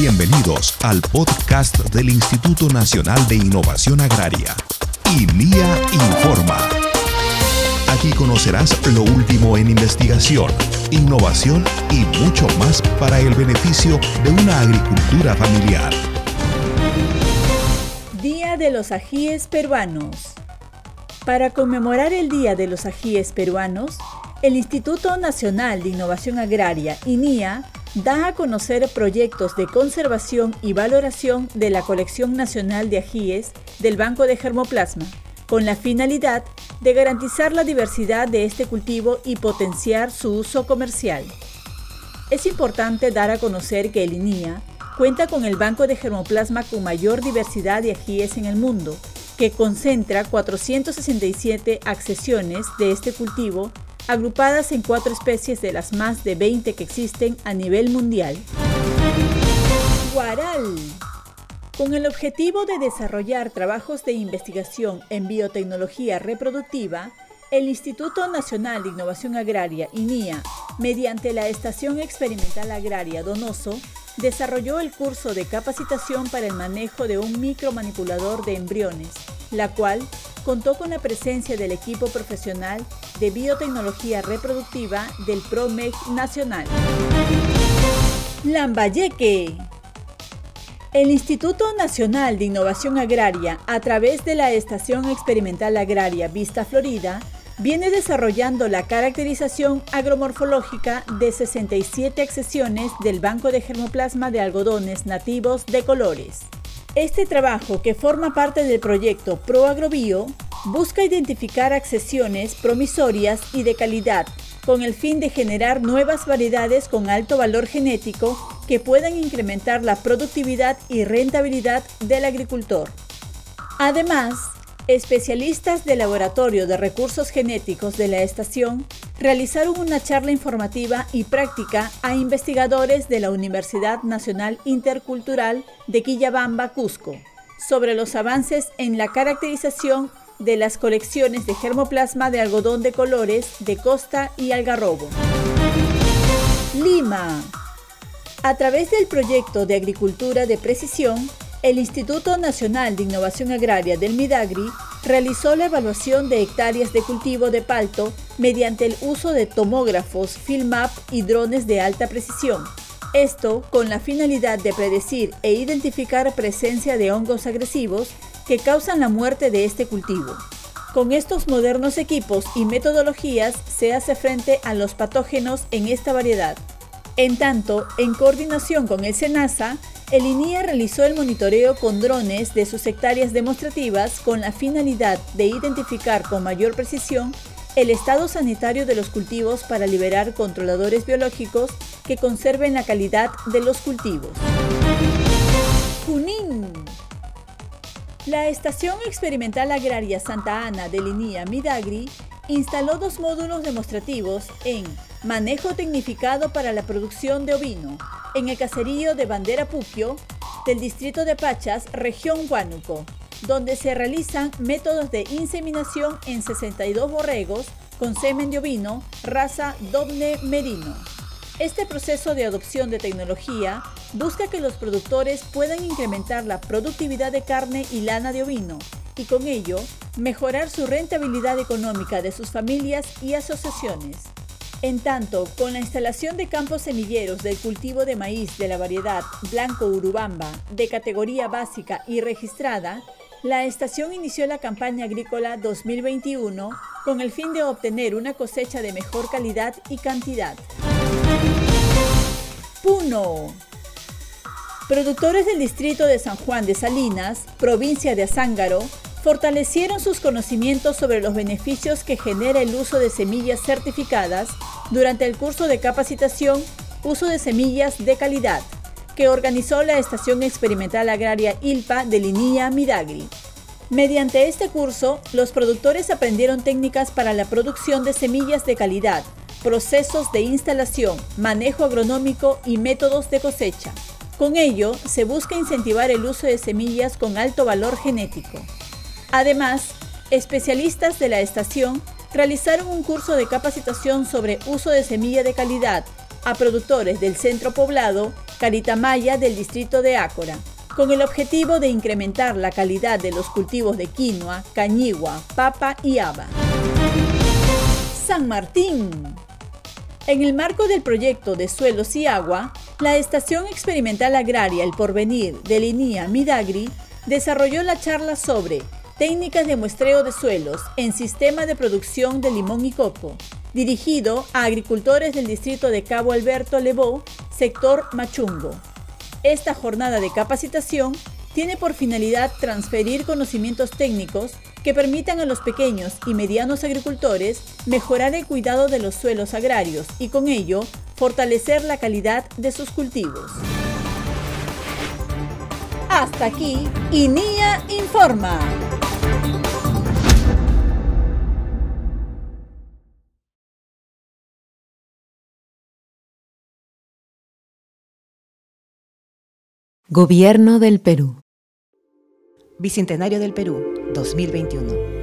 Bienvenidos al podcast del Instituto Nacional de Innovación Agraria. INIA Informa. Aquí conocerás lo último en investigación, innovación y mucho más para el beneficio de una agricultura familiar. Día de los ajíes peruanos. Para conmemorar el Día de los ajíes peruanos, el Instituto Nacional de Innovación Agraria, INIA, da a conocer proyectos de conservación y valoración de la colección nacional de ajíes del Banco de Germoplasma, con la finalidad de garantizar la diversidad de este cultivo y potenciar su uso comercial. Es importante dar a conocer que el INIA cuenta con el banco de germoplasma con mayor diversidad de ajíes en el mundo, que concentra 467 accesiones de este cultivo agrupadas en cuatro especies de las más de 20 que existen a nivel mundial. Guaral. Con el objetivo de desarrollar trabajos de investigación en biotecnología reproductiva, el Instituto Nacional de Innovación Agraria, INIA, mediante la Estación Experimental Agraria Donoso, desarrolló el curso de capacitación para el manejo de un micromanipulador de embriones, la cual contó con la presencia del equipo profesional de biotecnología reproductiva del PROMEG Nacional. Lambayeque. El Instituto Nacional de Innovación Agraria, a través de la Estación Experimental Agraria Vista Florida, viene desarrollando la caracterización agromorfológica de 67 accesiones del Banco de Germoplasma de Algodones Nativos de Colores. Este trabajo, que forma parte del proyecto ProAgrobio, busca identificar accesiones promisorias y de calidad con el fin de generar nuevas variedades con alto valor genético que puedan incrementar la productividad y rentabilidad del agricultor. Además, Especialistas del Laboratorio de Recursos Genéticos de la estación realizaron una charla informativa y práctica a investigadores de la Universidad Nacional Intercultural de Quillabamba, Cusco, sobre los avances en la caracterización de las colecciones de germoplasma de algodón de colores de Costa y Algarrobo. Lima. A través del proyecto de agricultura de precisión, el Instituto Nacional de Innovación Agraria del Midagri realizó la evaluación de hectáreas de cultivo de palto mediante el uso de tomógrafos, FilmUp y drones de alta precisión. Esto con la finalidad de predecir e identificar presencia de hongos agresivos que causan la muerte de este cultivo. Con estos modernos equipos y metodologías se hace frente a los patógenos en esta variedad. En tanto, en coordinación con el SENASA, el INIA realizó el monitoreo con drones de sus hectáreas demostrativas con la finalidad de identificar con mayor precisión el estado sanitario de los cultivos para liberar controladores biológicos que conserven la calidad de los cultivos. Junín. La Estación Experimental Agraria Santa Ana de INIA Midagri instaló dos módulos demostrativos en manejo tecnificado para la producción de ovino, en el caserío de Bandera Puquio del distrito de Pachas, región Huánuco, donde se realizan métodos de inseminación en 62 borregos con semen de ovino, raza Dobne Merino. Este proceso de adopción de tecnología busca que los productores puedan incrementar la productividad de carne y lana de ovino y con ello mejorar su rentabilidad económica de sus familias y asociaciones. En tanto, con la instalación de campos semilleros del cultivo de maíz de la variedad Blanco Urubamba de categoría básica y registrada, la estación inició la campaña agrícola 2021 con el fin de obtener una cosecha de mejor calidad y cantidad. Puno. Productores del distrito de San Juan de Salinas, provincia de Azángaro, fortalecieron sus conocimientos sobre los beneficios que genera el uso de semillas certificadas durante el curso de capacitación Uso de Semillas de Calidad, que organizó la Estación Experimental Agraria ILPA de Linía Midagri. Mediante este curso, los productores aprendieron técnicas para la producción de semillas de calidad, procesos de instalación, manejo agronómico y métodos de cosecha. Con ello, se busca incentivar el uso de semillas con alto valor genético. Además, especialistas de la estación realizaron un curso de capacitación sobre uso de semilla de calidad, a productores del centro poblado Caritamaya del distrito de Ácora, con el objetivo de incrementar la calidad de los cultivos de quinoa, cañigua, papa y haba. San Martín. En el marco del proyecto de Suelos y Agua, la Estación Experimental Agraria El Porvenir de Linía Midagri desarrolló la charla sobre técnicas de muestreo de suelos en sistema de producción de limón y coco, dirigido a agricultores del distrito de Cabo Alberto Levó, sector Machungo. Esta jornada de capacitación tiene por finalidad transferir conocimientos técnicos que permitan a los pequeños y medianos agricultores mejorar el cuidado de los suelos agrarios y con ello fortalecer la calidad de sus cultivos. Hasta aquí, INIA Informa. Gobierno del Perú. Bicentenario del Perú, 2021.